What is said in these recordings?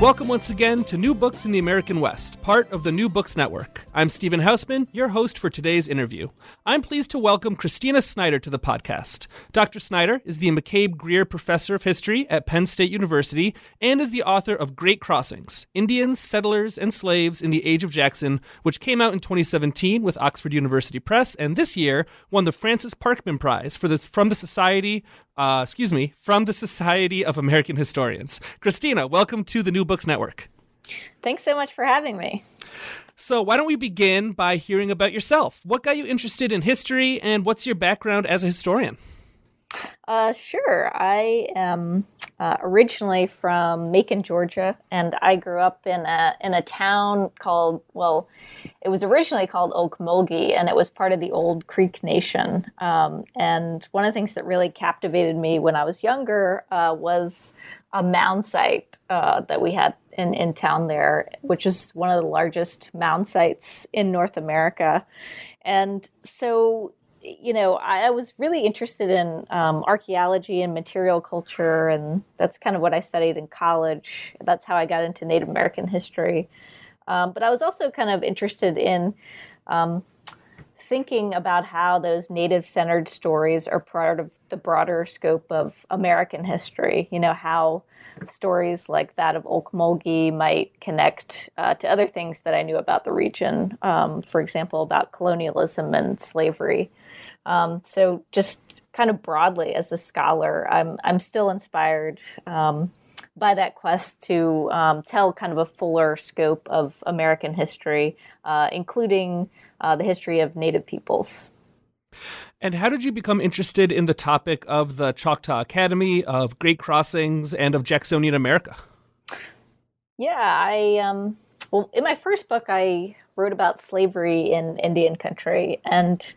Welcome once again to New Books in the American West, part of the New Books Network. I'm Stephen Hausman, your host for today's interview. I'm pleased to welcome Christina Snyder to the podcast. Dr. Snyder is the McCabe Greer Professor of History at Penn State University and is the author of Great Crossings Indians, Settlers, and Slaves in the Age of Jackson, which came out in 2017 with Oxford University Press and this year won the Francis Parkman Prize this, from the Society uh, excuse me, from the Society of American Historians. Christina, welcome to the New Books Network. Thanks so much for having me. So, why don't we begin by hearing about yourself? What got you interested in history, and what's your background as a historian? Uh, sure. I am uh, originally from Macon, Georgia, and I grew up in a in a town called well, it was originally called Ocmulgee, and it was part of the old Creek Nation. Um, and one of the things that really captivated me when I was younger uh, was a mound site uh, that we had in, in town there, which is one of the largest mound sites in North America. And so you know, I, was really interested in um, archaeology and material culture, and that's kind of what I studied in college. That's how I got into Native American history. Um, but I was also kind of interested in um, thinking about how those native centered stories are part of the broader scope of American history. You know, how stories like that of Ocmulgee might connect uh, to other things that I knew about the region. Um, for example, about colonialism and slavery. Um, so just kind of broadly as a scholar, I'm I'm still inspired um, by that quest to um, tell kind of a fuller scope of American history, uh, including uh, the history of Native peoples. And how did you become interested in the topic of the Choctaw Academy, of Great Crossings, and of Jacksonian America? Yeah, I um, well, in my first book, I wrote about slavery in Indian country, and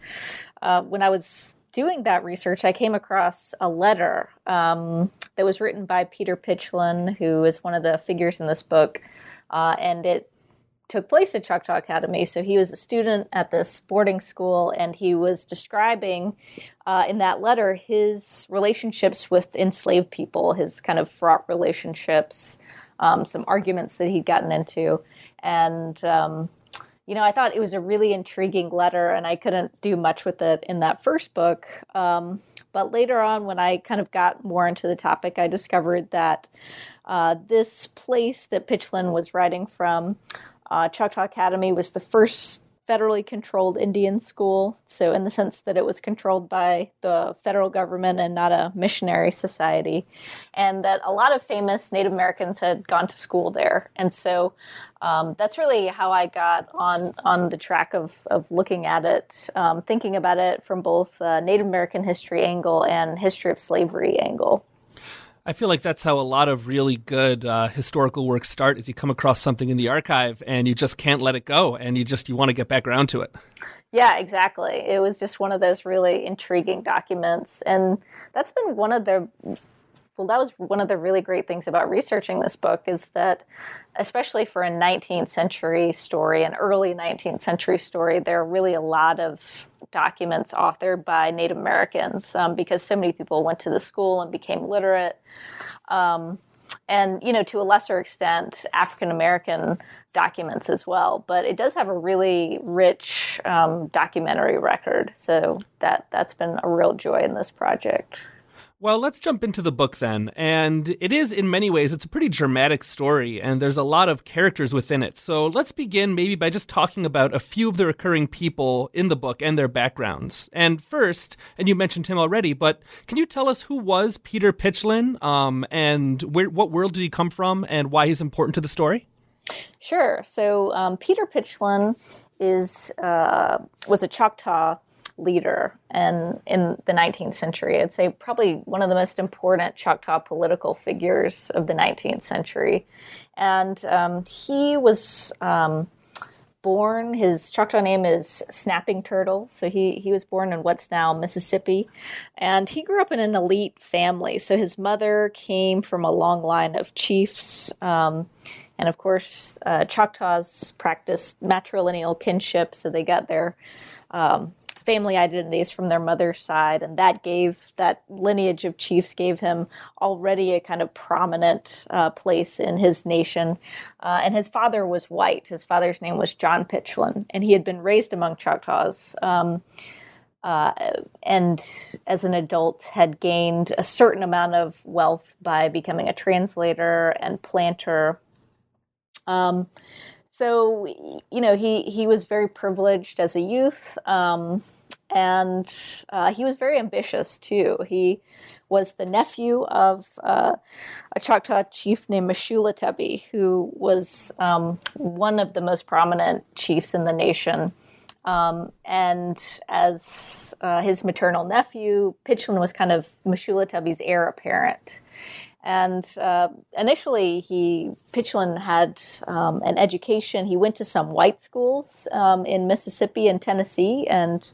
uh, when I was doing that research, I came across a letter um, that was written by Peter Pitchlynn, who is one of the figures in this book, uh, and it took place at Choctaw Academy. So he was a student at this boarding school, and he was describing uh, in that letter his relationships with enslaved people, his kind of fraught relationships, um, some arguments that he'd gotten into, and um, you know, I thought it was a really intriguing letter, and I couldn't do much with it in that first book. Um, but later on, when I kind of got more into the topic, I discovered that uh, this place that Pitchlynn was writing from, uh, Choctaw Academy, was the first federally controlled Indian school. So, in the sense that it was controlled by the federal government and not a missionary society, and that a lot of famous Native Americans had gone to school there. And so, um, that's really how I got on on the track of of looking at it, um, thinking about it from both Native American history angle and history of slavery angle. I feel like that's how a lot of really good uh, historical works start. Is you come across something in the archive and you just can't let it go, and you just you want to get back around to it. Yeah, exactly. It was just one of those really intriguing documents, and that's been one of the well, that was one of the really great things about researching this book is that, especially for a 19th century story, an early 19th century story, there are really a lot of documents authored by Native Americans um, because so many people went to the school and became literate. Um, and you know to a lesser extent african american documents as well. But it does have a really rich um, documentary record. So that that's been a real joy in this project well, let's jump into the book then. And it is, in many ways, it's a pretty dramatic story, and there's a lot of characters within it. So let's begin maybe by just talking about a few of the recurring people in the book and their backgrounds. And first, and you mentioned him already, but can you tell us who was Peter Pitchlynn, um, and where, what world did he come from, and why he's important to the story? Sure. So um, Peter Pitchlynn is uh, was a Choctaw leader and in the 19th century. I'd say probably one of the most important Choctaw political figures of the 19th century. And um, he was um, born, his Choctaw name is Snapping Turtle. So he, he was born in what's now Mississippi. And he grew up in an elite family. So his mother came from a long line of chiefs. Um, and of course, uh, Choctaws practiced matrilineal kinship. So they got their um, family identities from their mother's side, and that gave that lineage of chiefs gave him already a kind of prominent uh, place in his nation. Uh, and his father was white. His father's name was John Pitchlynn, and he had been raised among Choctaws. Um, uh, and as an adult had gained a certain amount of wealth by becoming a translator and planter. Um, so you know he he was very privileged as a youth um, and uh, he was very ambitious too he was the nephew of uh, a choctaw chief named Mushulatubbee, who was um, one of the most prominent chiefs in the nation um, and as uh, his maternal nephew, Pitchlynn was kind of Mushulatubbee's heir apparent. And uh, initially, he Pitchlynn had um, an education. He went to some white schools um, in Mississippi and Tennessee. And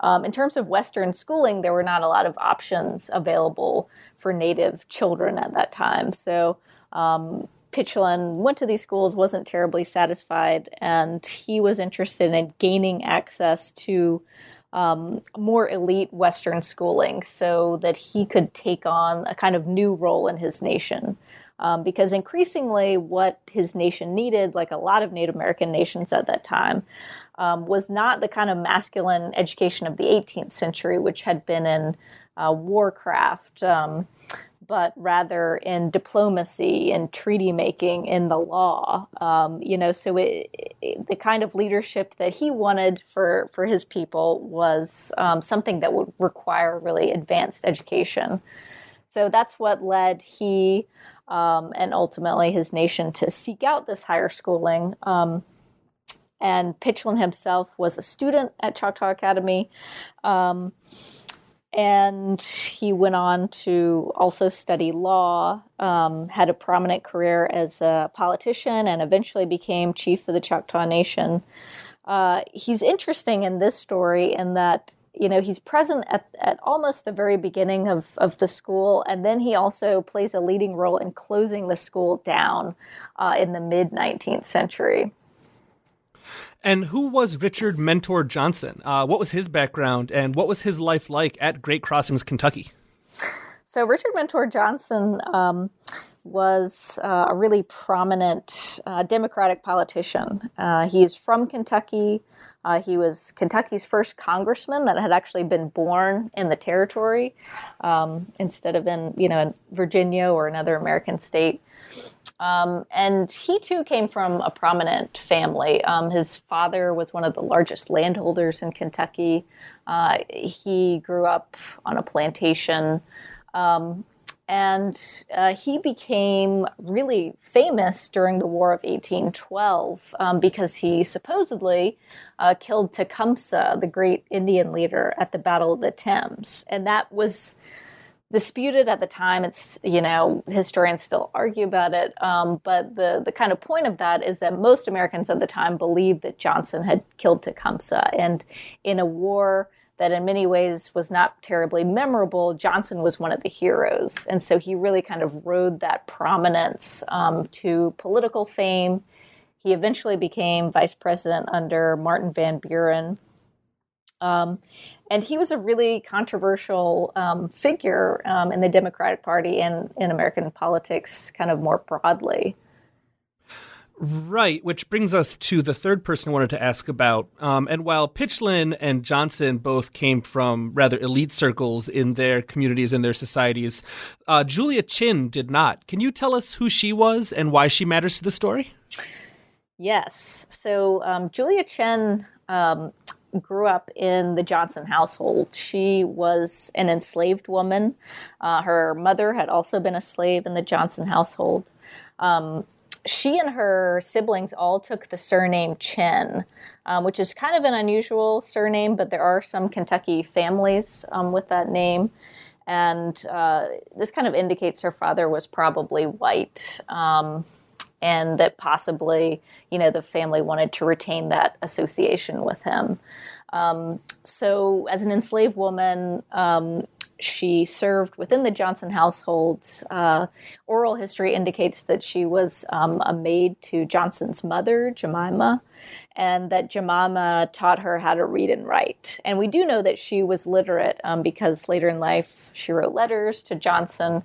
um, in terms of Western schooling, there were not a lot of options available for Native children at that time. So um, Pitchlynn went to these schools, wasn't terribly satisfied, and he was interested in gaining access to um, more elite Western schooling so that he could take on a kind of new role in his nation. Um, because increasingly, what his nation needed, like a lot of Native American nations at that time, um, was not the kind of masculine education of the 18th century, which had been in uh, warcraft. Um, but rather in diplomacy and treaty making in the law. Um, you know, so it, it, the kind of leadership that he wanted for for his people was um, something that would require really advanced education. So that's what led he um, and ultimately his nation to seek out this higher schooling. Um, and Pitchlynn himself was a student at Choctaw Academy. And he went on to also study law, um, had a prominent career as a politician, and eventually became chief of the Choctaw Nation. Uh, he's interesting in this story in that you know he's present at, at almost the very beginning of, of the school and then he also plays a leading role in closing the school down uh, in the mid 19th century and who was Richard Mentor Johnson? Uh, what was his background, and what was his life like at Great Crossings, Kentucky? So Richard Mentor Johnson um, was uh, a really prominent uh, Democratic politician. Uh, he's from Kentucky. Uh, he was Kentucky's first congressman that had actually been born in the territory um, instead of in you know in Virginia or another American state. Um, and he too came from a prominent family. Um, his father was one of the largest landholders in Kentucky. Uh, he grew up on a plantation. Um, and uh, he became really famous during the War of 1812 um, because he supposedly uh, killed Tecumseh, the great Indian leader, at the Battle of the Thames. And that was disputed at the time. It's you know historians still argue about it, um, but the the kind of point of that is that most Americans at the time believed that Johnson had killed Tecumseh, and in a war that in many ways was not terribly memorable, Johnson was one of the heroes, and so he really kind of rode that prominence um, to political fame. He eventually became vice president under Martin Van Buren. Um, and he was a really controversial um, figure um, in the Democratic Party and in American politics, kind of more broadly. Right, which brings us to the third person I wanted to ask about. Um, and while Pitchlynn and Johnson both came from rather elite circles in their communities and their societies, uh, Julia Chinn did not. Can you tell us who she was and why she matters to the story? Yes. So um, Julia Chinn um, grew up in the Johnson household. She was an enslaved woman. Uh, her mother had also been a slave in the Johnson household. Um, she and her siblings all took the surname Chinn, um, which is kind of an unusual surname, but there are some Kentucky families um, with that name. And uh, this kind of indicates her father was probably white, um, and that possibly, you know, the family wanted to retain that association with him. Um, so, as an enslaved woman, um, she served within the Johnson household. Uh, oral history indicates that she was um, a maid to Johnson's mother, Jemima, and that Jemima taught her how to read and write. And we do know that she was literate um, because later in life she wrote letters to Johnson.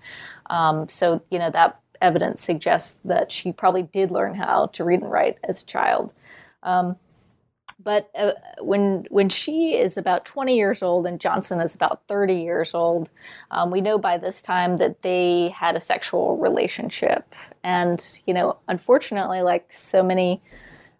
Um, so, you know, that evidence suggests that she probably did learn how to read and write as a child. Um, but uh, when when she is about 20 years old and Johnson is about 30 years old, um, we know by this time that they had a sexual relationship. And you know, unfortunately, like so many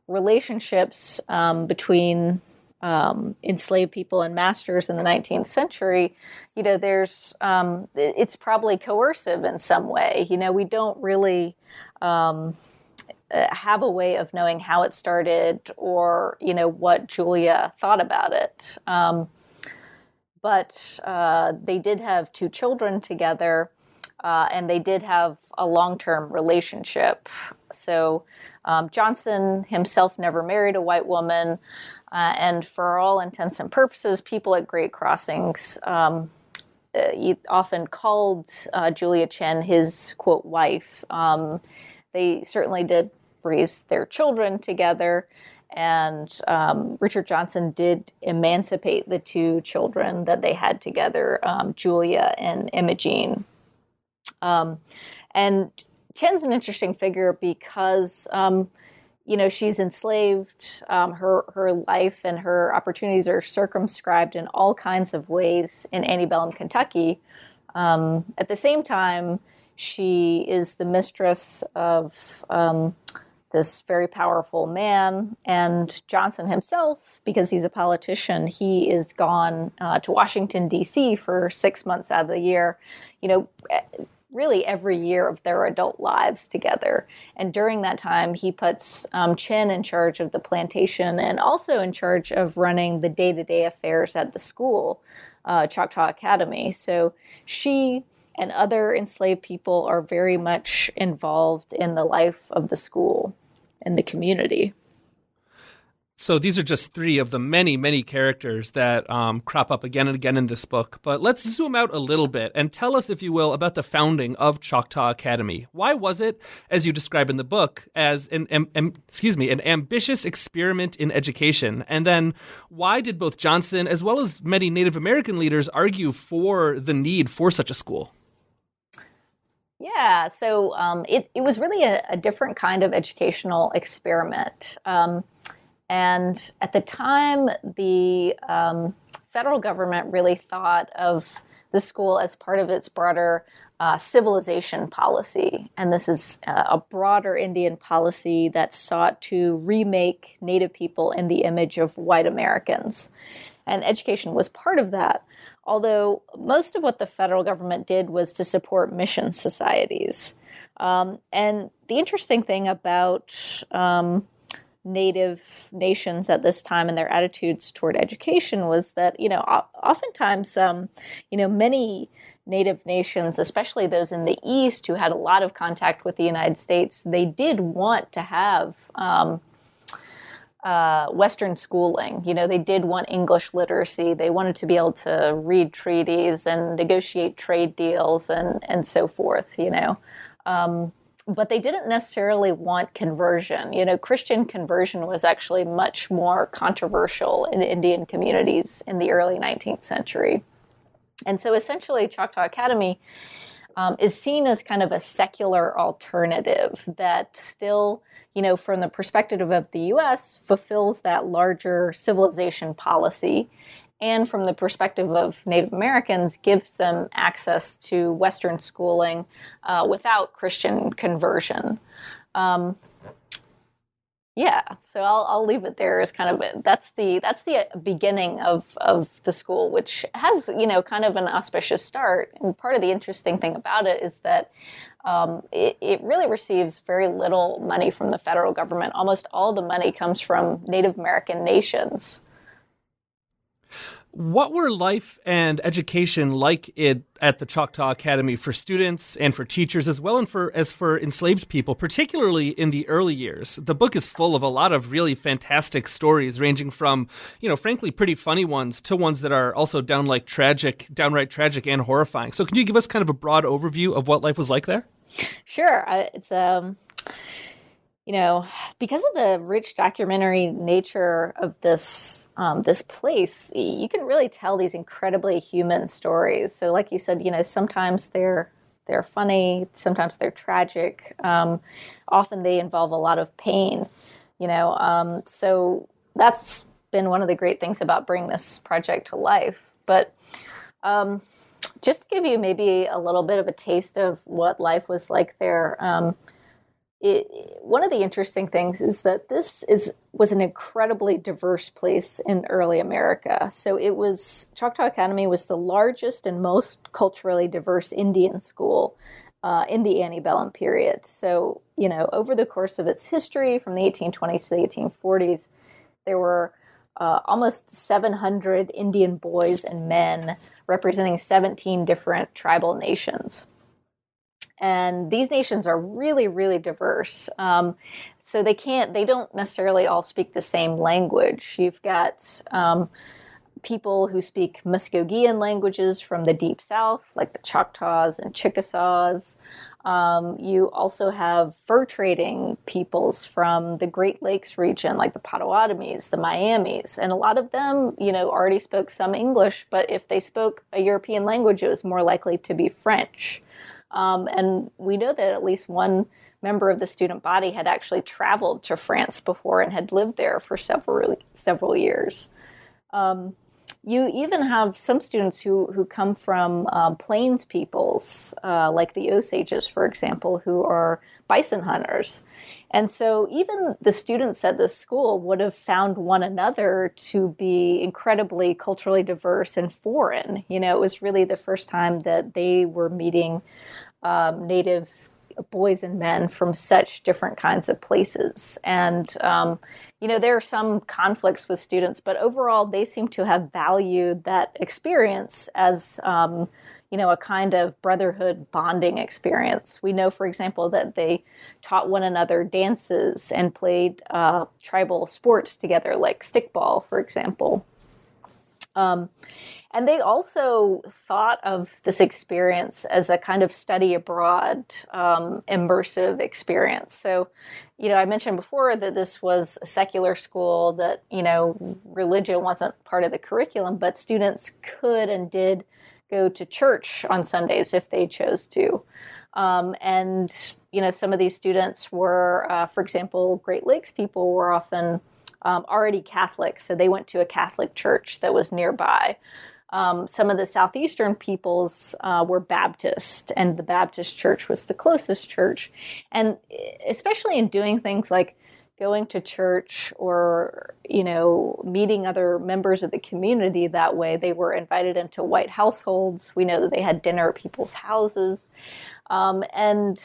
relationships um, between um, enslaved people and masters in the 19th century, you know, there's um, it's probably coercive in some way. You know, we don't really um, uh, have a way of knowing how it started or you know what Julia thought about it. Um, but uh, they did have two children together, uh, and they did have a long-term relationship. So um, Johnson himself never married a white woman, uh, and for all intents and purposes, people at Great Crossings. Um, uh, often called uh, Julia Chinn his quote wife. Um, they certainly did raise their children together. And um, Richard Johnson did emancipate the two children that they had together, um, Julia and Imogene. Um, and Chinn's an interesting figure because, um, you know, she's enslaved. Um, her her life and her opportunities are circumscribed in all kinds of ways in antebellum Kentucky. Um, at the same time, she is the mistress of this very powerful man. And Johnson himself, because he's a politician, he is gone uh, to Washington, D.C. for six months out of the year, you know, really every year of their adult lives together. And during that time, he puts um, Chinn in charge of the plantation and also in charge of running the day to day affairs at the school, uh, Choctaw Academy. So she and other enslaved people are very much involved in the life of the school in the community. So these are just three of the many, many characters that um, crop up again and again in this book. But let's zoom out a little bit and tell us, if you will, about the founding of Choctaw Academy. Why was it, as you describe in the book, as an excuse me, an ambitious experiment in education? And then, why did both Johnson as well as many Native American leaders argue for the need for such a school? Yeah, so um, it, it was really a, a, different kind of educational experiment. And at the time, the um, federal government really thought of the school as part of its broader uh, civilization policy. And this is uh, a broader Indian policy that sought to remake Native people in the image of white Americans. And education was part of that although most of what the federal government did was to support mission societies. Um, and the interesting thing about um, native nations at this time and their attitudes toward education was that, you know, oftentimes, um, you know, many native nations, especially those in the East who had a lot of contact with the United States, they did want to have um, uh, Western schooling. You know, they did want English literacy. They wanted to be able to read treaties and negotiate trade deals and and so forth. You know. Um, but they didn't necessarily want conversion. You know, Christian conversion was actually much more controversial in Indian communities in the early 19th century. And so essentially, Choctaw Academy um, is seen as kind of a secular alternative that still you know, from the perspective of the US, fulfills that larger civilization policy. And from the perspective of Native Americans, gives them access to Western schooling uh, without Christian conversion. Um, Yeah, so I'll, I'll leave it there as kind of a, that's the that's the beginning of of the school, which has you know kind of an auspicious start. And part of the interesting thing about it is that um, it, it really receives very little money from the federal government. Almost all the money comes from Native American nations. What were life and education like it at the Choctaw Academy for students and for teachers as well and for as for enslaved people, particularly in the early years? The book is full of a lot of really fantastic stories ranging from, you know, frankly pretty funny ones to ones that are also downright tragic, downright tragic and horrifying. So can you give us kind of a broad overview of what life was like there? Sure. It's um you know, because of the rich documentary nature of this um, this place, you can really tell these incredibly human stories. So, like you said, you know, sometimes they're they're funny, sometimes they're tragic. Um, often they involve a lot of pain. You know, um, so that's been one of the great things about bringing this project to life. But um, just to give you maybe a little bit of a taste of what life was like there um, it, one of the interesting things is that this is was an incredibly diverse place in early America. So it was Choctaw Academy was the largest and most culturally diverse Indian school uh, in the antebellum period. So you know, over the course of its history, from the 1820s to the 1840s, there were uh, almost 700 Indian boys and men representing 17 different tribal nations and these nations are really really diverse um, so they can't they don't necessarily all speak the same language you've got um, people who speak muskogean languages from the deep south like the choctaws and chickasaws um, you also have fur trading peoples from the Great Lakes region, like the Potawatomis, the Miamis, and a lot of them, you know, already spoke some English. But if they spoke a European language, it was more likely to be French. Um, and we know that at least one member of the student body had actually traveled to France before and had lived there for several several years. Um, you even have some students who, who come from um, plains peoples, uh, like the Osages, for example, who are bison hunters. And so even the students at this school would have found one another to be incredibly culturally diverse and foreign. You know, it was really the first time that they were meeting um, Native boys and men from such different kinds of places. And, um, you know, there are some conflicts with students, but overall, they seem to have valued that experience as, um, you know, a kind of brotherhood bonding experience. We know, for example, that they taught one another dances and played uh, tribal sports together, like stickball, for example. Um, and they also thought of this experience as a kind of study abroad, um, immersive experience. So, you know, I mentioned before that this was a secular school, that, you know, religion wasn't part of the curriculum, but students could and did go to church on Sundays if they chose to. Um, and, you know, some of these students were, uh, for example, Great Lakes people were often um, already Catholic, so they went to a Catholic church that was nearby. Um, some of the southeastern peoples uh, were Baptist, and the Baptist church was the closest church. And especially in doing things like going to church or you know meeting other members of the community that way they were invited into white households. We know that they had dinner at people's houses. Um, and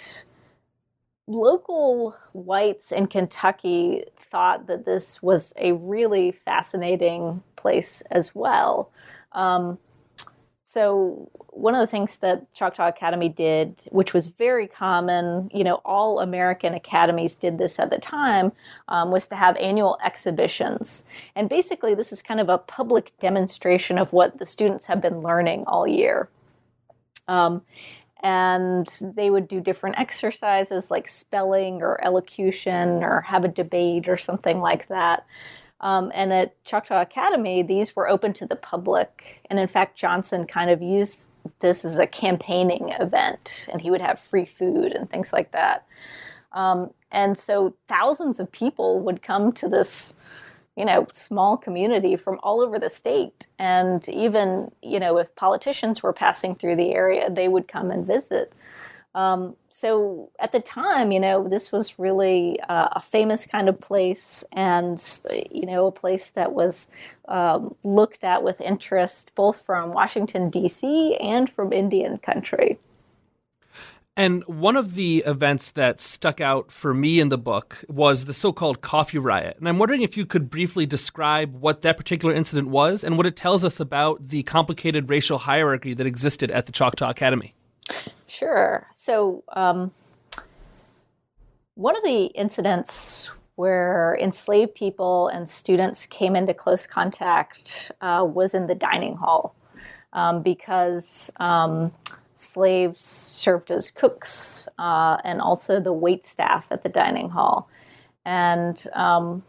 local whites in kentucky thought that this was a really fascinating place as well. Um, so one of the things that Choctaw Academy did, which was very common, you know, all American academies did this at the time, um, was to have annual exhibitions. And basically, this is kind of a public demonstration of what the students have been learning all year. Um, and they would do different exercises like spelling or elocution or have a debate or something like that. Um, and at Choctaw Academy, these were open to the public. And in fact, Johnson kind of used this as a campaigning event, and he would have free food and things like that. Um, and so thousands of people would come to this, you know, small community from all over the state. And even, you know, if politicians were passing through the area, they would come and visit. Um, so at the time, you know, this was really uh, a famous kind of place, and you know, a place that was um, looked at with interest both from Washington D.C. and from Indian country. And one of the events that stuck out for me in the book was the so called coffee riot. And I'm wondering if you could briefly describe what that particular incident was and what it tells us about the complicated racial hierarchy that existed at the Choctaw Academy. Sure. So, um, one of the incidents where enslaved people and students came into close contact uh, was in the dining hall um, because. Um, slaves served as cooks uh, and also the wait staff at the dining hall. And um,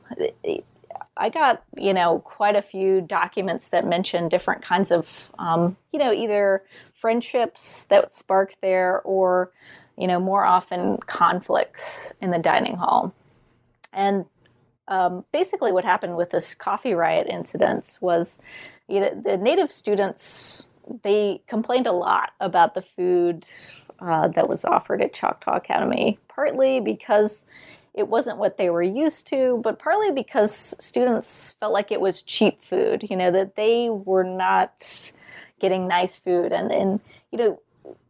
I got, you know, quite a few documents that mention different kinds of, um, you know, either friendships that sparked there or, you know, more often conflicts in the dining hall. And um, basically, what happened with this coffee riot incidents was you know, the native students they complained a lot about the food uh, that was offered at Choctaw Academy, partly because it wasn't what they were used to, but partly because students felt like it was cheap food, you know, that they were not getting nice food. And, and you know,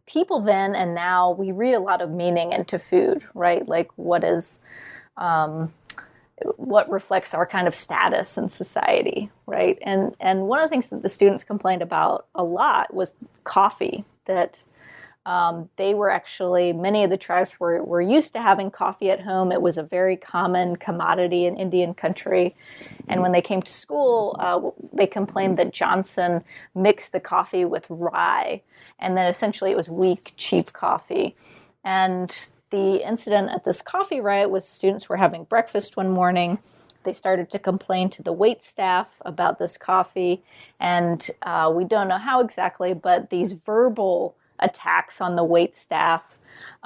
people then and now, we read a lot of meaning into food, right? Like what is, um, what reflects our kind of status in society, right? And and one of the things that the students complained about a lot was coffee. That um, they were actually many of the tribes were were used to having coffee at home. It was a very common commodity in Indian country, and when they came to school, uh, they complained that Johnson mixed the coffee with rye, and then essentially it was weak, cheap coffee, and the incident at this coffee riot was students were having breakfast one morning. They started to complain to the wait staff about this coffee, and uh, we don't know how exactly, but these verbal attacks on the wait staff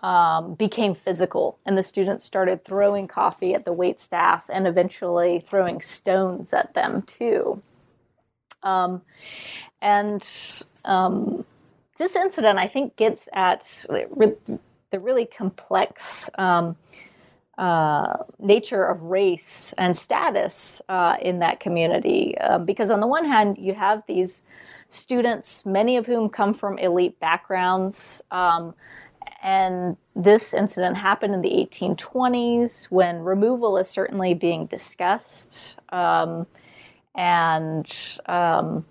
um, became physical, and the students started throwing coffee at the wait staff and eventually throwing stones at them too. Um, and um, this incident, I think, gets at the really complex um, uh, nature of race and status uh, in that community. Um, because on the one hand, you have these students, many of whom come from elite backgrounds. Um, and this incident happened in the 1820s when removal is certainly being discussed. Um, and um,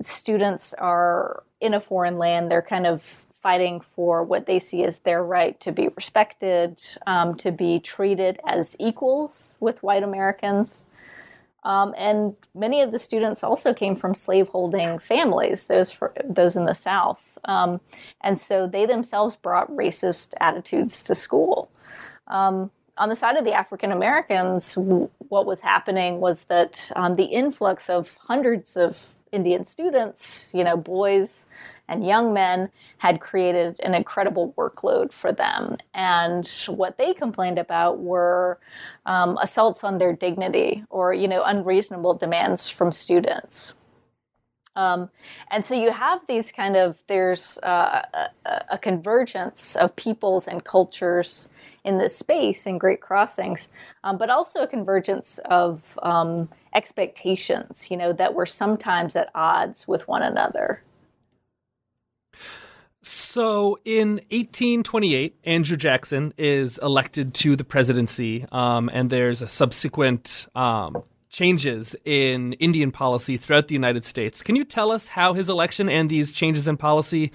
students are in a foreign land, they're kind of fighting for what they see as their right to be respected, um, to be treated as equals with white Americans. Um, and many of the students also came from slaveholding families, those for, those in the South, um, and so they themselves brought racist attitudes to school. Um, on the side of the African Americans, what was happening was that um, the influx of hundreds of Indian students, you know, boys and young men had created an incredible workload for them. And what they complained about were um, assaults on their dignity or, you know, unreasonable demands from students. Um, and so you have these kind of, there's uh, a, a, convergence of peoples and cultures in this space in Great Crossings, um, but also a convergence of um, expectations, you know, that were sometimes at odds with one another. So in 1828, Andrew Jackson is elected to the presidency, um, and there's a subsequent um, changes in Indian policy throughout the United States. Can you tell us how his election and these changes in policy,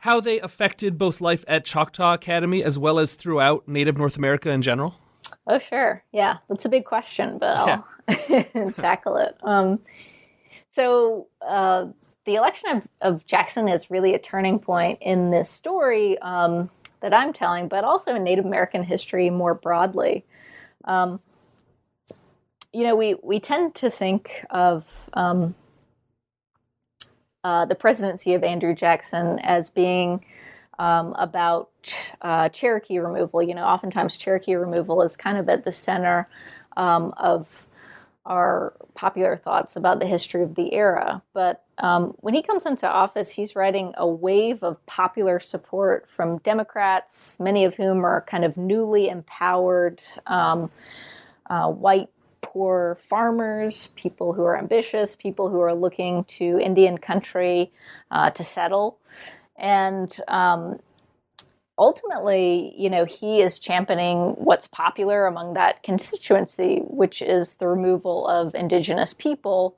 how they affected both life at Choctaw Academy as well as throughout Native North America in general? Oh, sure. Yeah, that's a big question, but I'll yeah. tackle it. Um, so. Uh, the election of, of Jackson is really a turning point in this story um, that I'm telling, but also in Native American history more broadly. Um, you know, we, we tend to think of um, uh, the presidency of Andrew Jackson as being um, about uh, Cherokee removal. You know, oftentimes Cherokee removal is kind of at the center um, of are popular thoughts about the history of the era. But um, when he comes into office, he's riding a wave of popular support from Democrats, many of whom are kind of newly empowered um, uh, white poor farmers, people who are ambitious, people who are looking to Indian country uh, to settle. And um, ultimately, you know, he is championing what's popular among that constituency, which is the removal of indigenous people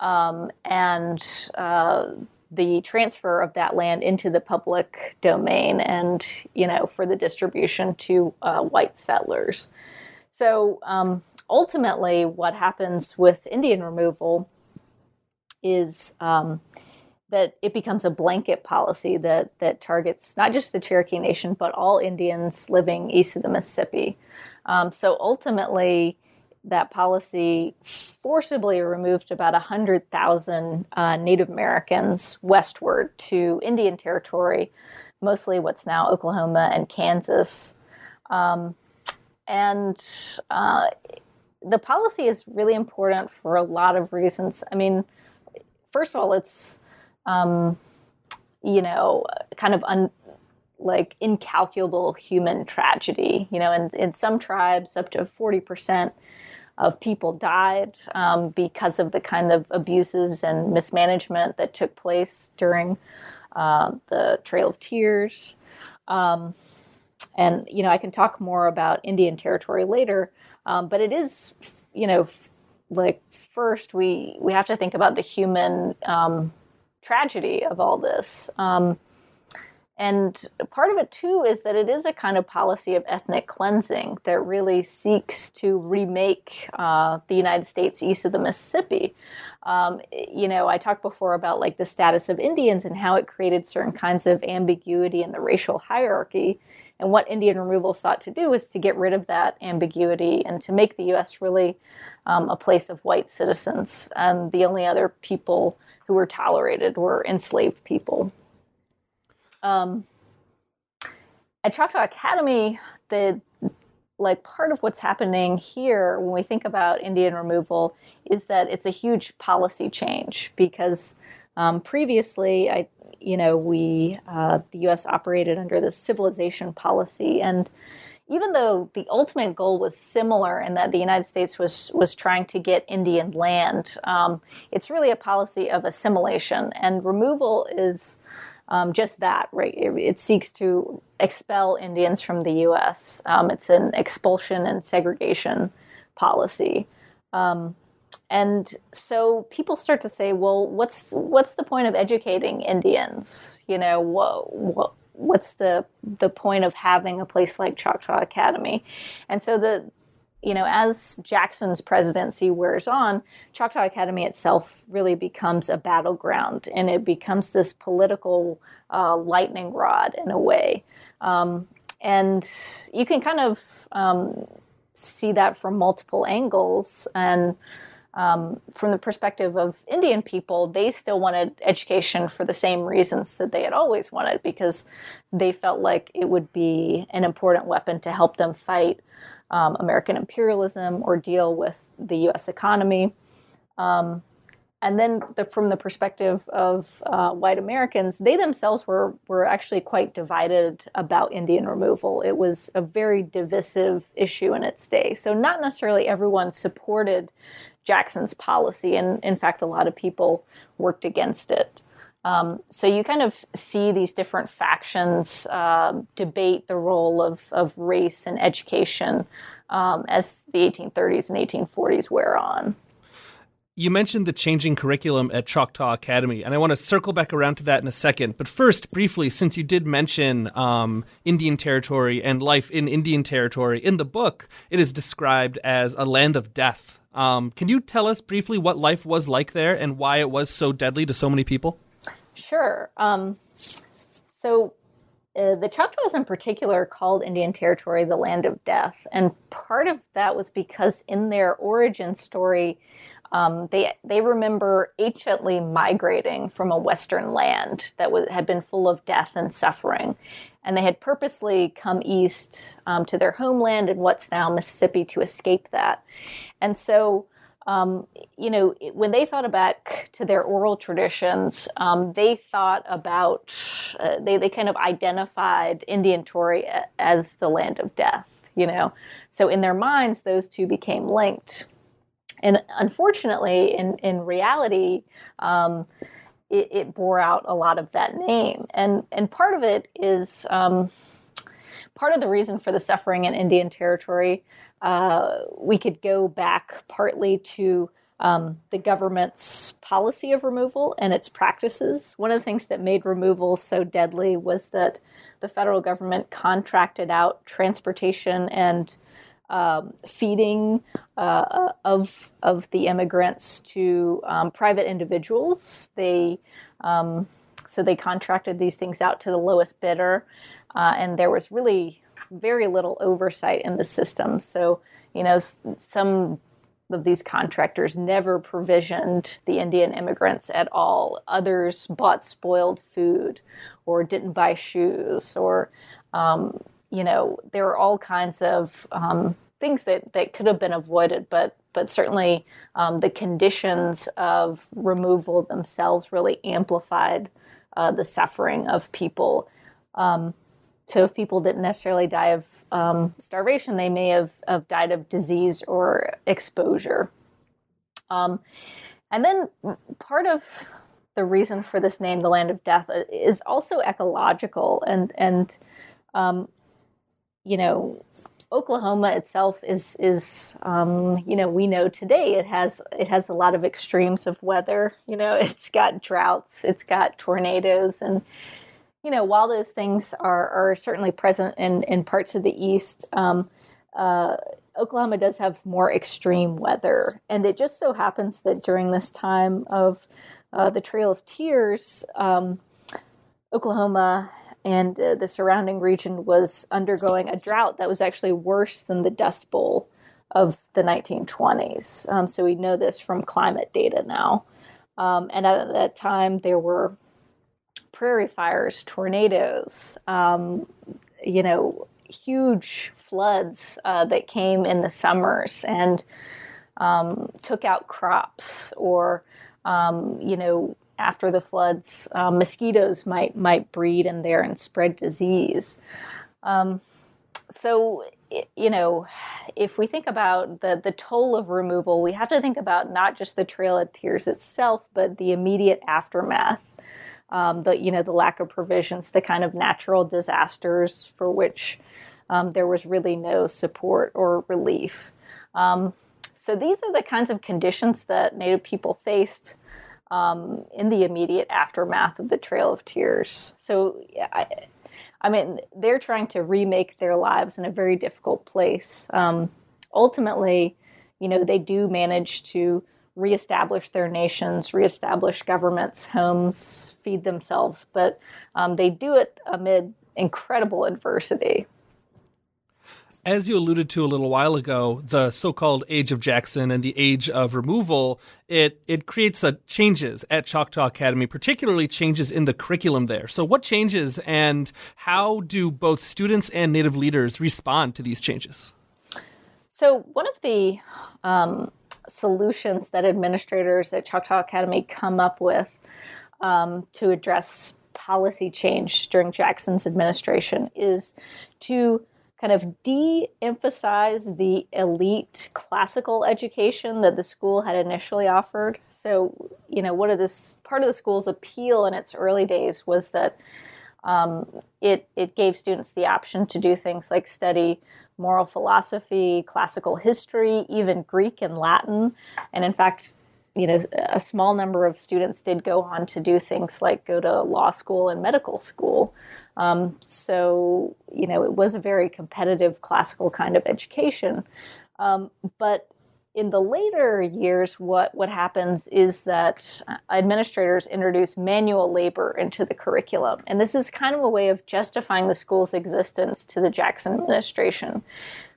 um, and uh, the transfer of that land into the public domain and, you know, for the distribution to uh, white settlers. So um, ultimately, what happens with Indian removal is um, that it becomes a blanket policy that that targets not just the Cherokee Nation but all Indians living east of the Mississippi. Um, so ultimately, that policy forcibly removed about 100,000 uh, Native Americans westward to Indian Territory, mostly what's now Oklahoma and Kansas. Um, and uh, the policy is really important for a lot of reasons. I mean, first of all, it's um, you know, kind of un, like incalculable human tragedy. You know, and in some tribes, up to forty percent of people died um, because of the kind of abuses and mismanagement that took place during uh, the Trail of Tears. Um, and you know, I can talk more about Indian Territory later, um, but it is, you know, f- like first we we have to think about the human um, tragedy of all this. Um, and part of it too is that it is a kind of policy of ethnic cleansing that really seeks to remake uh, the United States east of the Mississippi. Um, you know, I talked before about like the status of Indians and how it created certain kinds of ambiguity in the racial hierarchy. And what Indian removal sought to do was to get rid of that ambiguity and to make the U.S. really um, a place of white citizens. And the only other people who were tolerated were enslaved people. Um, at Choctaw Academy, the like part of what's happening here when we think about Indian removal is that it's a huge policy change because um, previously, I you know we uh, the U.S. operated under the civilization policy and even though the ultimate goal was similar in that the United States was was trying to get Indian land, um, it's really a policy of assimilation, and removal is um, just that. Right, it, it, seeks to expel Indians from the U.S. Um, it's an expulsion and segregation policy. Um, and so people start to say, well, what's what's the point of educating Indians? You know, what, what what's the the point of having a place like Choctaw Academy? And so the you know, as Jackson's presidency wears on, Choctaw Academy itself really becomes a battleground, and it becomes this political uh, lightning rod in a way. Um, and you can kind of um, see that from multiple angles. And um, from the perspective of Indian people, they still wanted education for the same reasons that they had always wanted, because they felt like it would be an important weapon to help them fight um, American imperialism or deal with the U.S. economy. Um, and then, the, from the perspective of uh, white Americans, they themselves were were actually quite divided about Indian removal. It was a very divisive issue in its day. So, not necessarily everyone supported Jackson's policy. And in fact, a lot of people worked against it. Um, so you kind of see these different factions uh, debate the role of, of race and education um, as the 1830s and 1840s wear on. You mentioned the changing curriculum at Choctaw Academy, and I want to circle back around to that in a second. But first, briefly, since you did mention um, Indian Territory and life in Indian Territory, in the book, it is described as a land of death um, can you tell us briefly what life was like there and why it was so deadly to so many people? Sure. Um, so, uh, the Choctaws in particular called Indian Territory the land of death. And part of that was because in their origin story, um, they they remember anciently migrating from a western land that was, had been full of death and suffering, and they had purposely come east um, to their homeland in what's now Mississippi to escape that. And so um, you know, when they thought back to their oral traditions, um, they thought about, uh, they, they kind of identified Indian Territory as the land of death, you know. So in their minds, those two became linked. And unfortunately, in, in reality, um, it, it, bore out a lot of that name. And, and part of it is um, part of the reason for the suffering in Indian Territory uh, we could go back partly to um, the government's policy of removal and its practices. One of the things that made removal so deadly was that the federal government contracted out transportation and um, feeding uh, of of the immigrants to um, private individuals. They um, so they contracted these things out to the lowest bidder, uh, and there was really very little oversight in the system. So, you know, some of these contractors never provisioned the Indian immigrants at all. Others bought spoiled food or didn't buy shoes or, um, you know, there are all kinds of um, things that, that could have been avoided, but but certainly um, the conditions of removal themselves really amplified uh, the suffering of people. Um, so if people didn't necessarily die of um, starvation, they may have, have died of disease or exposure. Um, and then part of the reason for this name, the land of death, uh, is also ecological. And and um, you know, Oklahoma itself is is um, you know we know today it has it has a lot of extremes of weather. You know, it's got droughts, it's got tornadoes, and you know, while those things are, are certainly present in, in parts of the East, um, uh, Oklahoma does have more extreme weather. And it just so happens that during this time of uh, the Trail of Tears, um, Oklahoma and uh, the surrounding region was undergoing a drought that was actually worse than the Dust Bowl of the 1920s. Um, so we know this from climate data now. Um, and at that time, there were prairie fires, tornadoes, um, you know, huge floods uh, that came in the summers and um, took out crops, or um, you know, after the floods, uh, mosquitoes might might breed in there and spread disease. Um, so you know, if we think about the the toll of removal, we have to think about not just the Trail of Tears itself, but the immediate aftermath um, the you know the lack of provisions, the kind of natural disasters for which um, there was really no support or relief. Um, so these are the kinds of conditions that Native people faced um, in the immediate aftermath of the Trail of Tears. So I, I mean, they're trying to remake their lives in a very difficult place. Um, ultimately, you know, they do manage to reestablish their nations, reestablish governments, homes, feed themselves, but um, they do it amid incredible adversity. As you alluded to a little while ago, the so-called age of Jackson and the age of removal, it it creates a changes at Choctaw Academy, particularly changes in the curriculum there. So what changes and how do both students and native leaders respond to these changes? So one of the um, solutions that administrators at Choctaw Academy come up with um, to address policy change during Jackson's administration is to kind of de emphasize the elite classical education that the school had initially offered. So, you know, one of this part of the school's appeal in its early days was that um, it, it gave students the option to do things like study moral philosophy, classical history, even Greek and Latin. And in fact, you know, a small number of students did go on to do things like go to law school and medical school. Um, so, you know, it was a very competitive classical kind of education. Um, but in the later years, what, what happens is that administrators introduce manual labor into the curriculum. And this is kind of a way of justifying the school's existence to the Jackson administration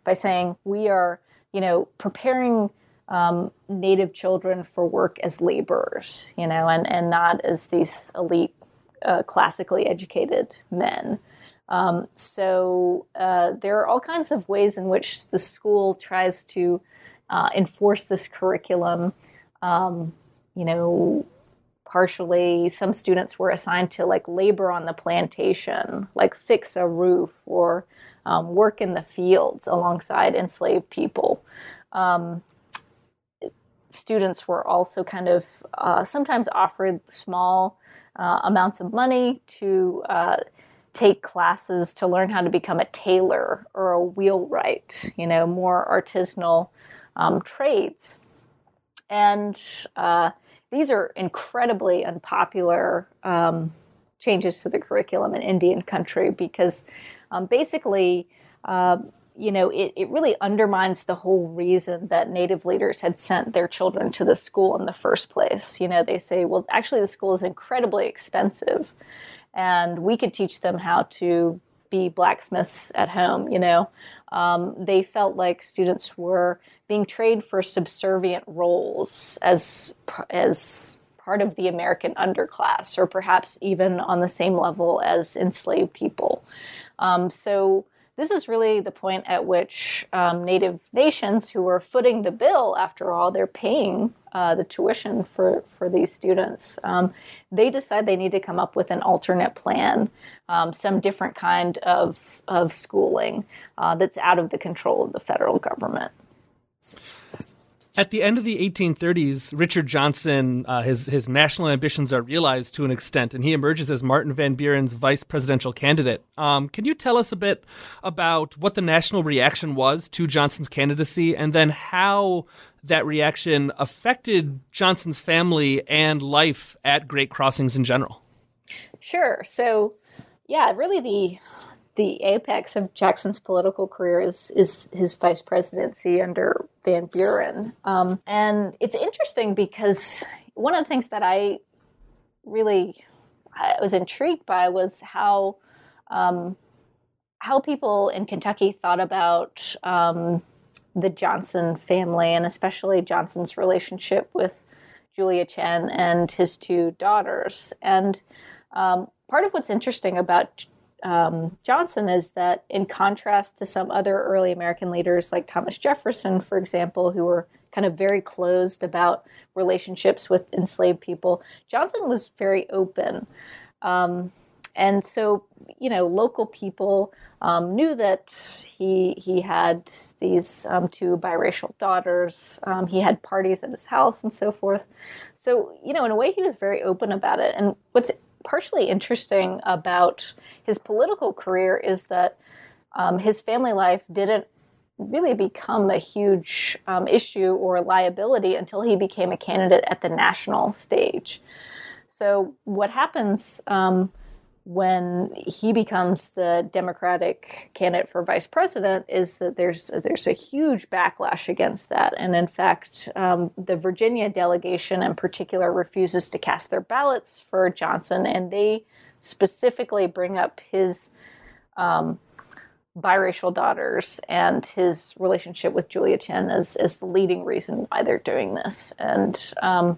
by saying we are, you know, preparing um, Native children for work as laborers, you know, and, and not as these elite, uh, classically educated men. Um, so uh, there are all kinds of ways in which the school tries to uh, enforce this curriculum. Um, you know, partially some students were assigned to like labor on the plantation, like fix a roof or um, work in the fields alongside enslaved people. Um, students were also kind of uh, sometimes offered small uh, amounts of money to uh, take classes to learn how to become a tailor or a wheelwright, you know, more artisanal um, trades. And uh, these are incredibly unpopular um, changes to the curriculum in Indian country because um, basically, uh, you know, it, it really undermines the whole reason that Native leaders had sent their children to the school in the first place. You know, they say, well, actually, the school is incredibly expensive, and we could teach them how to be blacksmiths at home. You know, um, they felt like students were being trained for subservient roles as as part of the American underclass, or perhaps even on the same level as enslaved people. Um, so this is really the point at which um, Native nations, who are footing the bill, after all, they're paying uh, the tuition for, for these students, um, they decide they need to come up with an alternate plan, um, some different kind of, of schooling uh, that's out of the control of the federal government. At the end of the 1830s, Richard Johnson, uh, his his national ambitions are realized to an extent, and he emerges as Martin Van Buren's vice presidential candidate. Um, can you tell us a bit about what the national reaction was to Johnson's candidacy, and then how that reaction affected Johnson's family and life at Great Crossings in general? Sure. So, yeah, really the the apex of Jackson's political career is is his vice presidency under Van Buren, um, and it's interesting because one of the things that I really was intrigued by was how um, how people in Kentucky thought about um, the Johnson family and especially Johnson's relationship with Julia Chinn and his two daughters. And um, part of what's interesting about um, Johnson is that, in contrast to some other early American leaders like Thomas Jefferson, for example, who were kind of very closed about relationships with enslaved people, Johnson was very open. Um, and so, you know, local people um, knew that he he had these um, two biracial daughters. Um, he had parties at his house and so forth. So, you know, in a way, he was very open about it. And what's partially interesting about his political career is that um, his family life didn't really become a huge um, issue or liability until he became a candidate at the national stage. So, what happens um, when he becomes the Democratic candidate for vice president is that there's there's a huge backlash against that, and in fact, um, the Virginia delegation in particular refuses to cast their ballots for Johnson, and they specifically bring up his um, biracial daughters and his relationship with Julia Chinn as as the leading reason why they're doing this, and um,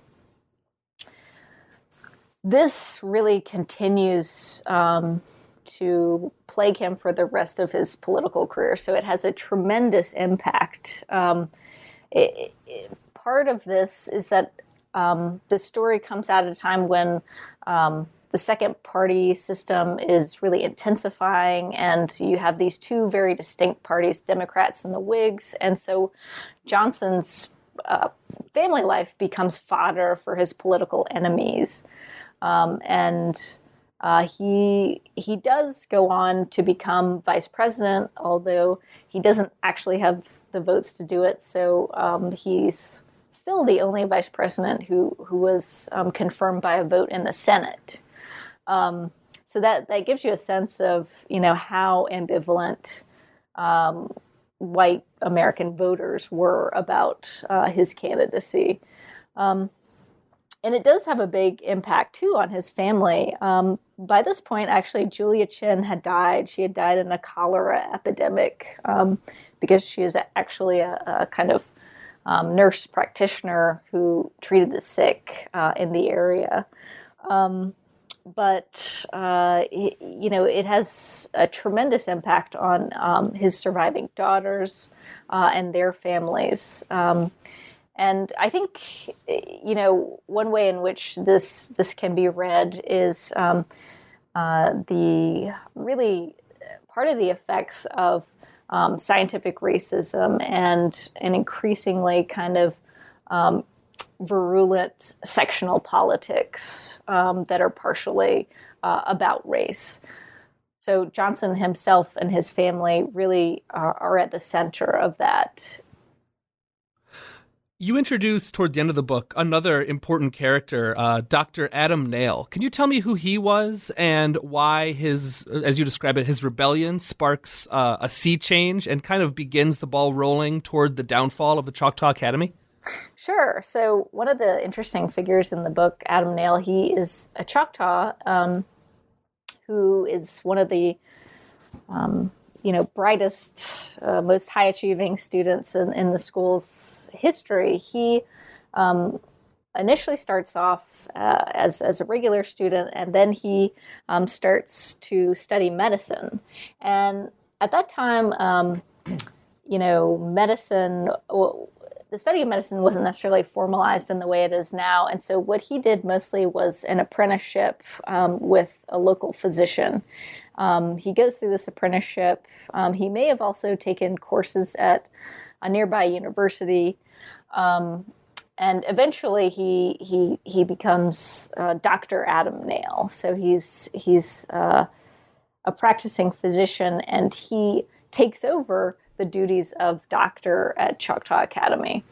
this really continues um, to plague him for the rest of his political career. So it has a tremendous impact. Um, it, it, part of this is that um, the story comes out at a time when um, the second party system is really intensifying, and you have these two very distinct parties, Democrats and the Whigs. And so Johnson's uh, family life becomes fodder for his political enemies. Um, and uh, he he does go on to become vice president, although he doesn't actually have the votes to do it. So um, he's still the only vice president who who was um, confirmed by a vote in the Senate. Um, so that that gives you a sense of you know how ambivalent um, white American voters were about uh, his candidacy. Um, and it does have a big impact too on his family. Um, by this point, actually, Julia Chinn had died. She had died in a cholera epidemic um, because she is actually a, a kind of um, nurse practitioner who treated the sick uh, in the area. Um, but uh, you know, it has a tremendous impact on um, his surviving daughters uh, and their families. And I think, you know, one way in which this this can be read is um, uh, the really part of the effects of um, scientific racism and an increasingly kind of um, virulent sectional politics um, that are partially uh, about race. So Johnson himself and his family really are, are at the center of that you introduce toward the end of the book another important character, uh, Dr. Adam Nail. Can you tell me who he was and why his, as you describe it, his rebellion sparks uh, a sea change and kind of begins the ball rolling toward the downfall of the Choctaw Academy? Sure. So one of the interesting figures in the book, Adam Nail, he is a Choctaw um, who is one of the um, you know brightest, uh, most high achieving students in, in the school's history. He um, initially starts off uh, as as a regular student, and then he um, starts to study medicine. And at that time, um, you know, medicine. Well, the study of medicine wasn't necessarily formalized in the way it is now. And so, what he did mostly was an apprenticeship um, with a local physician. Um, he goes through this apprenticeship. Um, he may have also taken courses at a nearby university. Um, and eventually he he he becomes uh, Dr. Adam Nail. So he's he's uh, a practicing physician, and he takes over the duties of doctor at Choctaw Academy.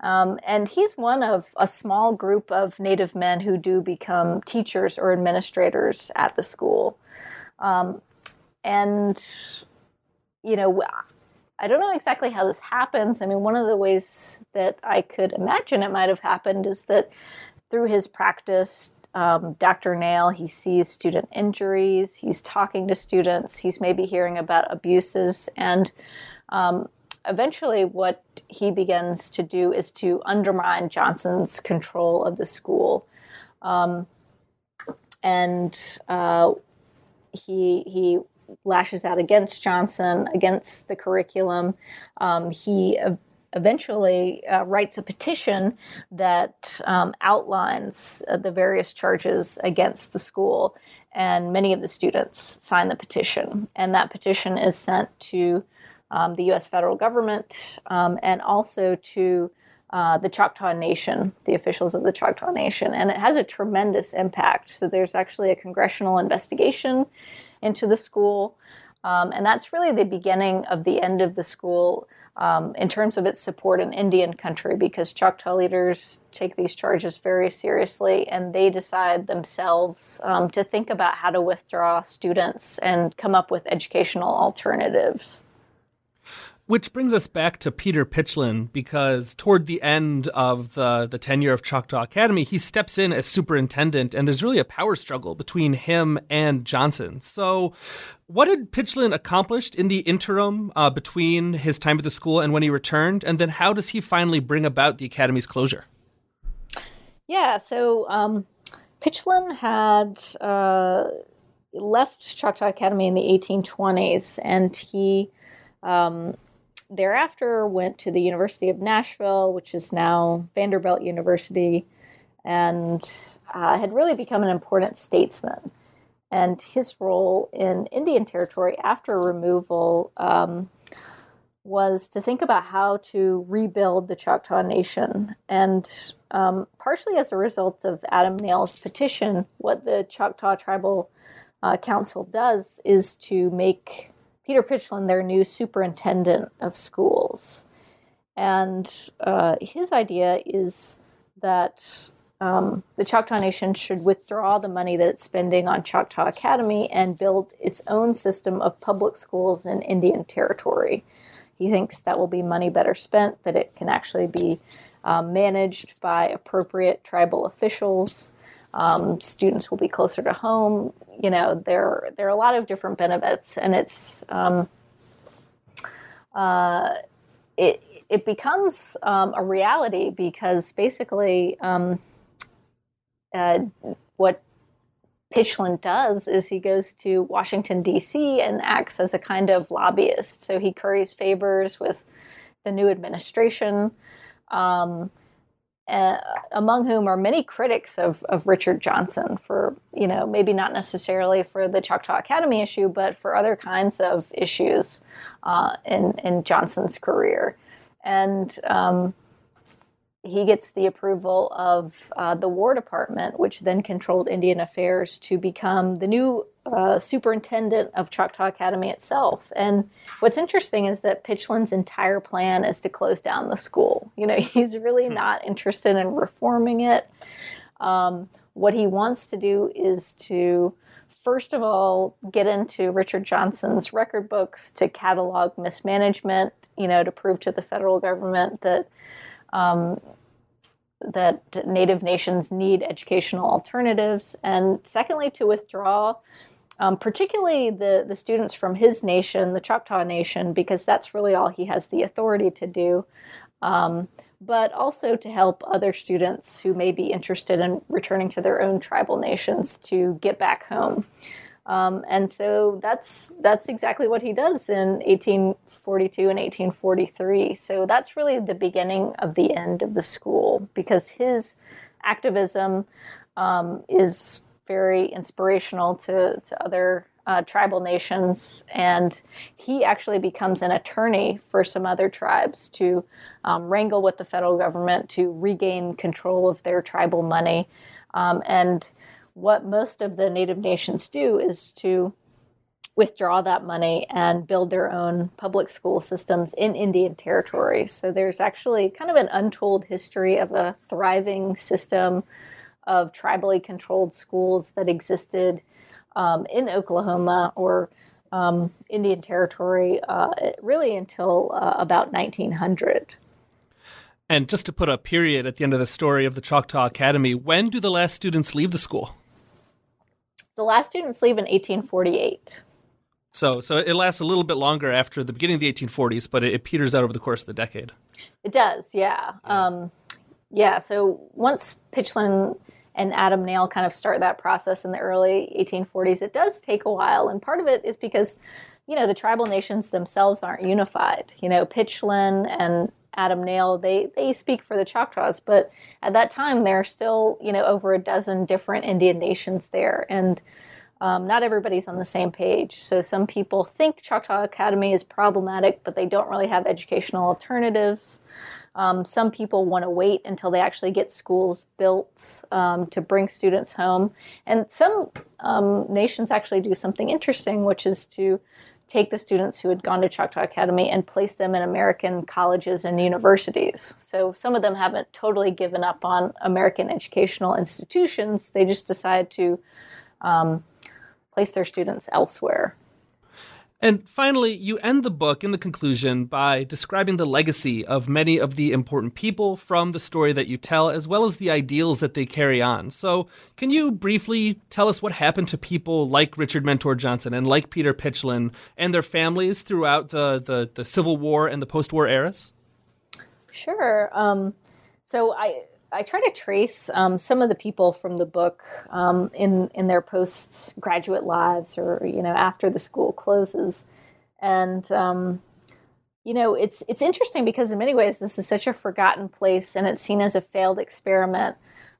Um, and he's one of a small group of Native men who do become teachers or administrators at the school. Um, and, you know, I don't know exactly how this happens. I mean, one of the ways that I could imagine it might have happened is that through his practice, um, Dr. Nail, he sees student injuries, he's talking to students, he's maybe hearing about abuses, and um, eventually what he begins to do is to undermine Johnson's control of the school. Um, and uh, he he lashes out against Johnson, against the curriculum. Um, he eventually uh, writes a petition that um, outlines uh, the various charges against the school, and many of the students sign the petition. And that petition is sent to um, the U.S. federal government um, and also to uh, the Choctaw Nation, the officials of the Choctaw Nation, and it has a tremendous impact. So there's actually a congressional investigation into the school. Um, and that's really the beginning of the end of the school um, in terms of its support in Indian country because Choctaw leaders take these charges very seriously and they decide themselves um, to think about how to withdraw students and come up with educational alternatives. Which brings us back to Peter Pitchlynn because toward the end of the, the tenure of Choctaw Academy, he steps in as superintendent, and there's really a power struggle between him and Johnson. So, what had Pitchlynn accomplished in the interim uh, between his time at the school and when he returned? And then, how does he finally bring about the academy's closure? Yeah, so um, Pitchlynn had uh, left Choctaw Academy in the 1820s, and he um, thereafter went to the University of Nashville, which is now Vanderbilt University, and uh, had really become an important statesman. And his role in Indian Territory after removal um, was to think about how to rebuild the Choctaw Nation. And um, partially as a result of Adam Nail's petition, what the Choctaw Tribal uh, Council does is to make Peter Pitchlynn, their new superintendent of schools. And uh, his idea is that um, the Choctaw Nation should withdraw the money that it's spending on Choctaw Academy and build its own system of public schools in Indian Territory. He thinks that will be money better spent, that it can actually be um, managed by appropriate tribal officials. Um, students will be closer to home you know there there are a lot of different benefits, and it's um, uh, it it becomes um, a reality because basically um, uh, what Pitchlynn does is he goes to Washington, D.C., and acts as a kind of lobbyist. So he curries favors with the new administration, um, uh, among whom are many critics of, of Richard Johnson for, you know, maybe not necessarily for the Choctaw Academy issue, but for other kinds of issues uh, in, in Johnson's career. And um, he gets the approval of uh, the War Department, which then controlled Indian affairs, to become the new uh, superintendent of Choctaw Academy itself. And what's interesting is that Pitchlynn's entire plan is to close down the school. You know, he's really hmm. not interested in reforming it. Um, what he wants to do is to first of all get into Richard Johnson's record books to catalog mismanagement, you know, to prove to the federal government that um, that Native nations need educational alternatives, and secondly, to withdraw. Um, particularly the, the students from his nation, the Choctaw Nation, because that's really all he has the authority to do. Um, but also to help other students who may be interested in returning to their own tribal nations to get back home. Um, and so that's that's exactly what he does in 1842 and 1843. So that's really the beginning of the end of the school because his activism um, is very inspirational to, to other uh, tribal nations, and he actually becomes an attorney for some other tribes to um, wrangle with the federal government to regain control of their tribal money. Um, and what most of the native nations do is to withdraw that money and build their own public school systems in Indian territory. So there's actually kind of an untold history of a thriving system of tribally controlled schools that existed um, in Oklahoma or um, Indian territory uh, really until uh, about 1900. And just to put a period at the end of the story of the Choctaw Academy, when do the last students leave the school? The last students leave in 1848. So, so it lasts a little bit longer after the beginning of the 1840s, but it, it peters out over the course of the decade. It does, yeah. Yeah. Um, yeah so once Pitchlynn and Adam Nail kind of start that process in the early 1840s, it does take a while, and part of it is because you know the tribal nations themselves aren't unified. You know, Pitchlynn and Adam Nail, they they speak for the Choctaws, but at that time there are still you know over a dozen different Indian nations there, and um, not everybody's on the same page. So some people think Choctaw Academy is problematic, but they don't really have educational alternatives. Um, some people want to wait until they actually get schools built um, to bring students home. And some um, nations actually do something interesting, which is to take the students who had gone to Choctaw Academy and place them in American colleges and universities. So some of them haven't totally given up on American educational institutions. They just decide to um, place their students elsewhere. And finally, you end the book in the conclusion by describing the legacy of many of the important people from the story that you tell, as well as the ideals that they carry on. So, can you briefly tell us what happened to people like Richard Mentor Johnson and like Peter Pitchlynn and their families throughout the, the, the Civil War and the post war eras? Sure. Um, so, I I try to trace um, some of the people from the book um, in in their postgraduate lives, or you know, after the school closes, and um, you know, it's it's interesting because in many ways this is such a forgotten place, and it's seen as a failed experiment.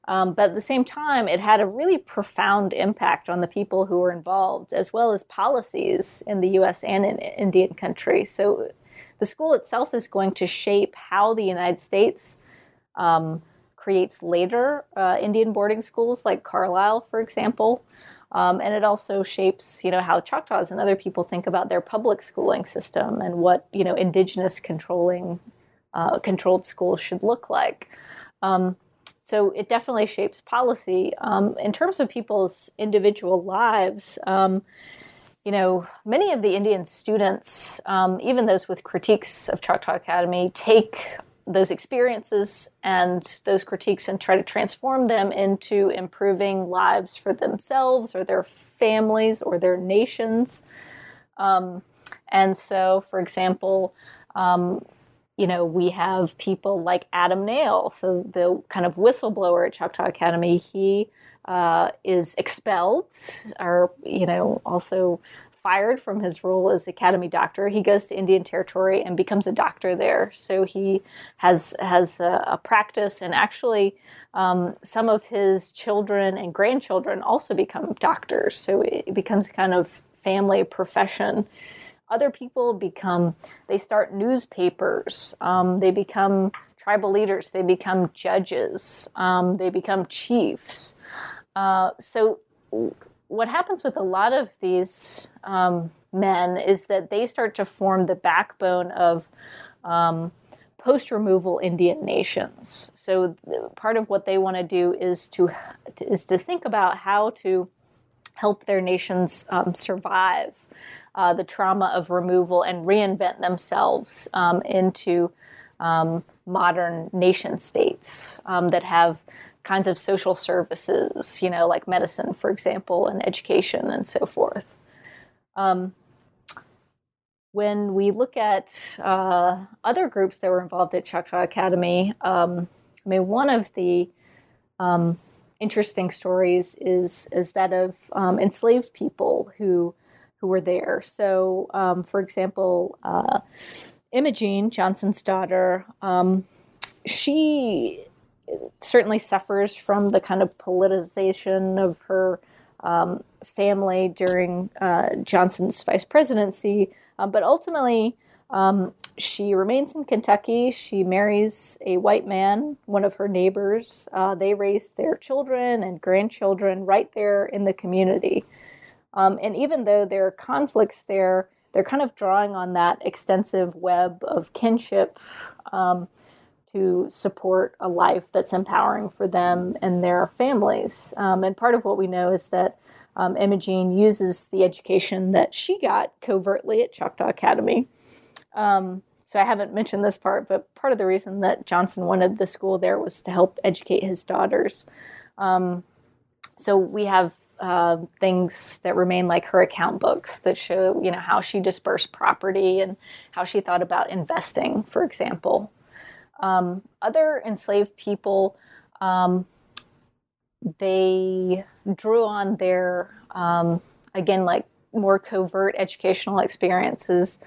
Um, but at the same time, it had a really profound impact on the people who were involved, as well as policies in the U.S. and in Indian country. So, the school itself is going to shape how the United States um, creates later uh, Indian boarding schools like Carlisle, for example. Um, and it also shapes, you know, how Choctaws and other people think about their public schooling system and what, you know, indigenous controlling uh, controlled schools should look like. Um, so it definitely shapes policy. Um, in terms of people's individual lives, um, you know, many of the Indian students, um, even those with critiques of Choctaw Academy, take those experiences and those critiques and try to transform them into improving lives for themselves or their families or their nations. Um, and so, for example, um, you know, we have people like Adam Nail, so the kind of whistleblower at Choctaw Academy. He uh, is expelled, or you know, also fired from his role as academy doctor. He goes to Indian Territory and becomes a doctor there. So he has has a, a practice, and actually, um, some of his children and grandchildren also become doctors. So it becomes kind of family profession. Other people become they start newspapers. Um, they become tribal leaders. They become judges. Um, they become chiefs. Uh, so what happens with a lot of these um, men is that they start to form the backbone of um, post removal Indian nations. So part of what they want to do is to is to think about how to help their nations um, survive uh, the trauma of removal and reinvent themselves um, into um, modern nation states um, that have kinds of social services, you know, like medicine, for example, and education and so forth. Um, when we look at uh, other groups that were involved at Choctaw Academy, um, I mean, one of the um, interesting stories is is that of um, enslaved people who who were there. So, um, for example, uh, Imogene Johnson's daughter, um, she certainly suffers from the kind of politicization of her um, family during uh, Johnson's vice presidency. Um, but ultimately, um, she remains in Kentucky. She marries a white man, one of her neighbors. Uh, they raise their children and grandchildren right there in the community. Um, and even though there are conflicts there, they're kind of drawing on that extensive web of kinship um, to support a life that's empowering for them and their families. Um, and part of what we know is that um, Imogene uses the education that she got covertly at Choctaw Academy. Um, so I haven't mentioned this part, but part of the reason that Johnson wanted the school there was to help educate his daughters. Um, so we have uh, things that remain like her account books that show, you know, how she dispersed property and how she thought about investing, for example. Um, other enslaved people, um, they drew on their, um, again, like more covert educational experiences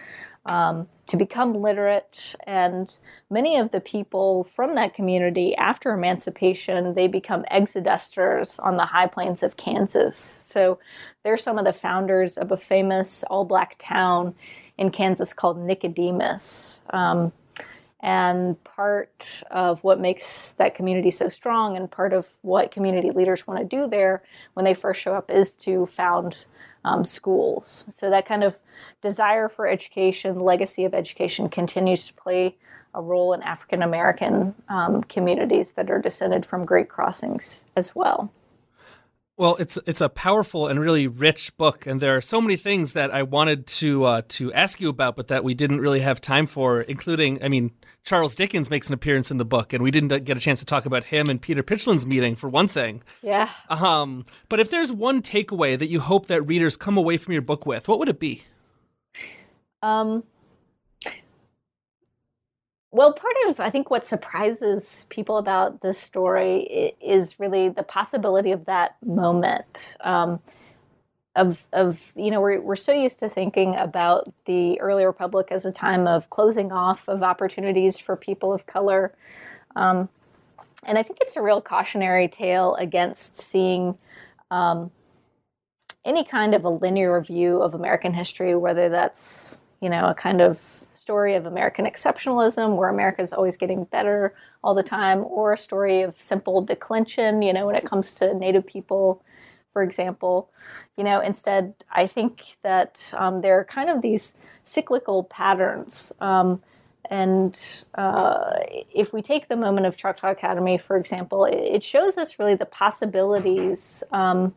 um, to become literate. And many of the people from that community, after emancipation, they become exodusters on the high plains of Kansas. So they're some of the founders of a famous all black town in Kansas called Nicodemus. Um, and part of what makes that community so strong and part of what community leaders want to do there when they first show up is to found um, schools. So that kind of desire for education, legacy of education, continues to play a role in African American um, communities that are descended from Great Crossings as well. Well, it's it's a powerful and really rich book, and there are so many things that I wanted to uh, to ask you about, but that we didn't really have time for. Including, I mean, Charles Dickens makes an appearance in the book, and we didn't get a chance to talk about him and Peter Pitchlynn's meeting for one thing. Yeah. Um, but if there's one takeaway that you hope that readers come away from your book with, what would it be? Um, well, part of I think what surprises people about this story is really the possibility of that moment. Um, of of you know we're we're so used to thinking about the early republic as a time of closing off of opportunities for people of color, um, and I think it's a real cautionary tale against seeing. Um, any kind of a linear view of American history, whether that's you know a kind of story of American exceptionalism, where America is always getting better all the time, or a story of simple declension, you know, when it comes to Native people, for example. You know, instead, I think that um, there are kind of these cyclical patterns. Um, and uh, if we take the moment of Choctaw Academy, for example, it, shows us really the possibilities um,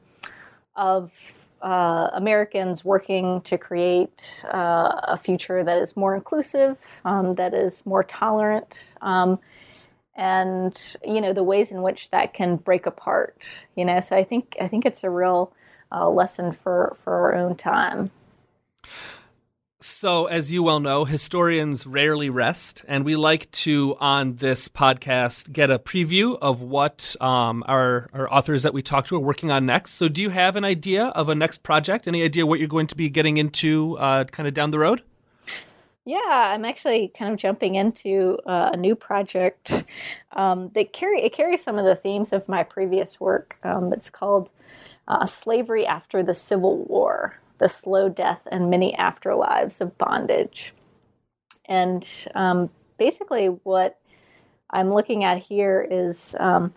of uh, Americans working to create uh, a future that is more inclusive, um, that is more tolerant, um, and you know the ways in which that can break apart. You know, so I think I think it's a real uh, lesson for for our own time. So, as you well know, historians rarely rest, and we like to, on this podcast, get a preview of what um, our, our authors that we talk to are working on next. So, do you have an idea of a next project? Any idea what you're going to be getting into uh, kind of down the road? Yeah, I'm actually kind of jumping into uh, a new project um, that carry it carries some of the themes of my previous work. Um, it's called uh, "Slavery After the Civil War." The slow death and many afterlives of bondage. And um, basically, what I'm looking at here is um,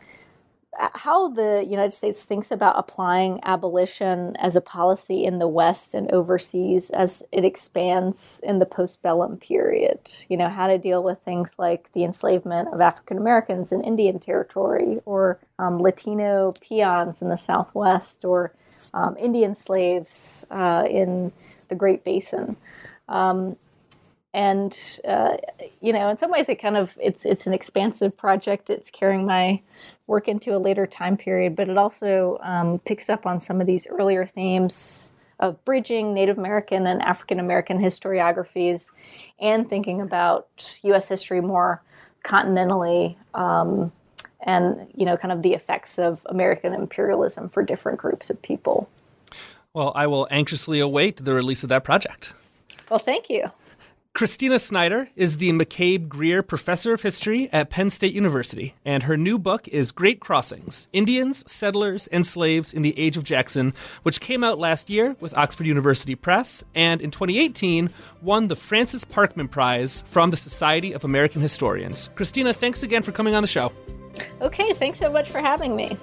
how the United States thinks about applying abolition as a policy in the West and overseas as it expands in the postbellum period. You know, how to deal with things like the enslavement of African Americans in Indian Territory, or um, Latino peons in the Southwest, or um, Indian slaves uh, in the Great Basin. Um, and uh, you know, in some ways, it kind of it's it's an expansive project. It's carrying my work into a later time period, but it also um, picks up on some of these earlier themes of bridging Native American and African American historiographies and thinking about U.S. history more continentally um, and, you know, kind of the effects of American imperialism for different groups of people. Well, I will anxiously await the release of that project. Well, thank you. Christina Snyder is the McCabe Greer Professor of History at Penn State University, and her new book is Great Crossings Indians, Settlers, and Slaves in the Age of Jackson, which came out last year with Oxford University Press and in 2018 won the Francis Parkman Prize from the Society of American Historians. Christina, thanks again for coming on the show. Okay, thanks so much for having me.